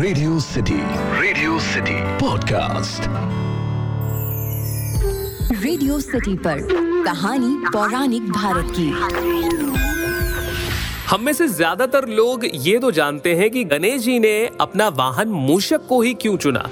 Radio City Radio City podcast Radio City पर कहानी पौराणिक भारत की। हम में से ज़्यादातर लोग ये तो जानते हैं कि गणेश जी ने अपना वाहन मूषक को ही क्यों चुना।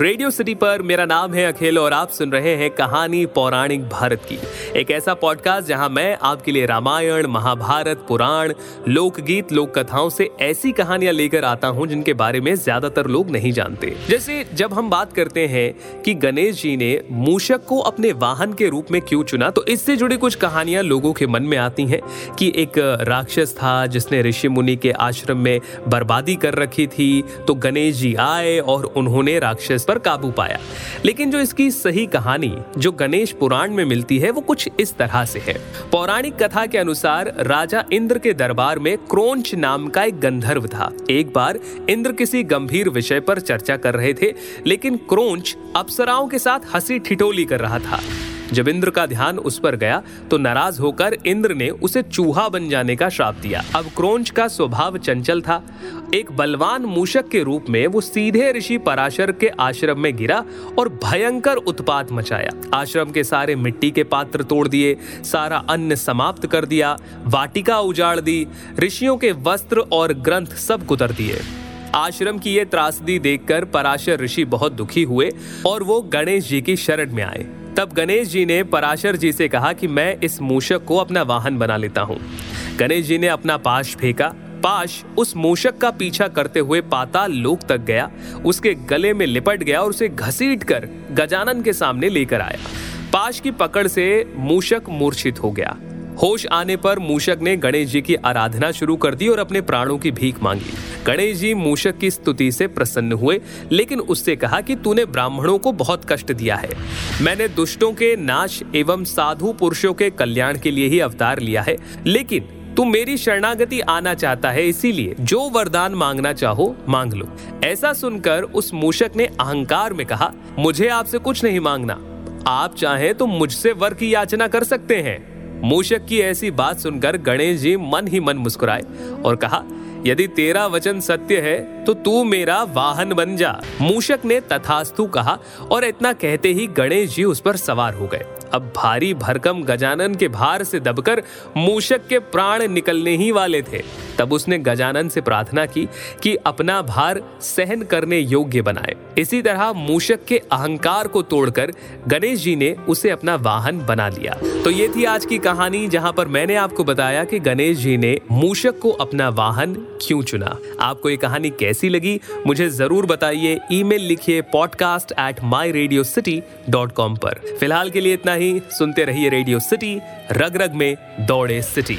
रेडियो सिटी पर मेरा नाम है अखिल और आप सुन रहे हैं कहानी पौराणिक भारत की। एक ऐसा पॉडकास्ट जहाँ मैं आपके लिए रामायण, महाभारत, पुराण, लोकगीत लोक कथाओं से ऐसी कहानियाँ लेकर आता हूँ जिनके बारे में ज़्यादातर लोग नहीं जानते। जैसे जब हम बात करते हैं कि गणेश जी ने मूषक को अपने वाहन के रूप में क्यों चुना तो इससे जुड़ी कुछ कहानियाँ लोगों के मन में आती हैं कि एक राक्षस था जिसने ऋषि मुनि के आश्रम में बर्बादी कर रखी थी तो गणेश जी आए और उन्होंने राक्षस पर काबू पाया। लेकिन जो इसकी सही कहानी, जो गणेश पुराण में मिलती है, वो कुछ इस तरह से है। पौराणिक कथा के अनुसार राजा इंद्र के दरबार में क्रोंच नाम का एक गंधर्व था। एक बार इंद्र किसी गंभीर विषय पर चर्चा कर रहे थे, लेकिन क्रोंच अप्सराओं के साथ हँसी ठिठोली कर रहा था। जब इंद्र का ध्यान उस पर गया तो नाराज़ होकर इंद्र ने उसे चूहा बन जाने का श्राप दिया। अब क्रोंच का स्वभाव चंचल था। एक बलवान मूषक के रूप में वो सीधे ऋषि पराशर के आश्रम में गिरा और भयंकर उत्पात मचाया। आश्रम के सारे मिट्टी के पात्र तोड़ दिए, सारा अन्न समाप्त कर दिया, वाटिका उजाड़ दी, ऋषियों के वस्त्र और ग्रंथ सब कुतर दिए। आश्रम की ये त्रासदी देखकर पराशर ऋषि बहुत दुखी हुए और वो गणेश जी की शरण में आए। तब गणेश जी ने पराशर जी से कहा कि मैं इस मूषक को अपना वाहन बना लेता हूँ। गणेश जी ने अपना पाश फेंका। पाश उस मूषक का पीछा करते हुए पाताल लोक तक गया। उसके गले में लिपट गया और उसे घसीट कर गजानन के सामने लेकर आया। पाश की पकड़ से मूषक मूर्छित हो गया। होश आने पर मूषक ने गणेश जी की आराधना शुरू कर दी और अपने प्राणों की भीख मांगी। गणेश जी मूषक की स्तुति से प्रसन्न हुए, लेकिन उससे कहा कि तूने ब्राह्मणों को बहुत कष्ट दिया है। मैंने दुष्टों के नाश एवं साधु पुरुषों के कल्याण के लिए ही अवतार लिया है, लेकिन तू मेरी शरणागति आना चाहता है, इसीलिए जो वरदान मांगना चाहो, मांग लो। ऐसा सुनकर उस मूषक ने अहंकार में कहा, मुझे आपसे कुछ नहीं मांगना। आप चाहें तो मुझसे वर की याचना कर सकते हैं। मूषक की ऐसी बात सुनकर गणेश जी मन ही मन मुस्कुराए और कहा, यदि तेरा वचन सत्य है तो तू मेरा वाहन बन जा। मूषक ने तथास्तु कहा और इतना कहते ही गणेश जी उस पर सवार हो गए। अब भारी भरकम गजानन के भार से दबकर मूषक के प्राण निकलने ही वाले थे। तब उसने गजानन से प्रार्थना की कि अपना भार सहन करने योग्य बनाए। इसी तरह मूषक के अहंकार को तोड़कर गणेश जी ने उसे अपना वाहन बना लिया। तो ये थी आज की कहानी, जहाँ पर मैंने आपको बताया कि गणेश जी ने मूषक को अपना वाहन क्यों चुना। आपको ये कहानी कैसी लगी, मुझे ज़रूर बताइए। ईमेल लिखिए podcast at my Radio City dot com पर। फ़िलहाल के लिए इतना ही, सुनते रहिए रेडियो सिटी, रग रग में दौड़े सिटी।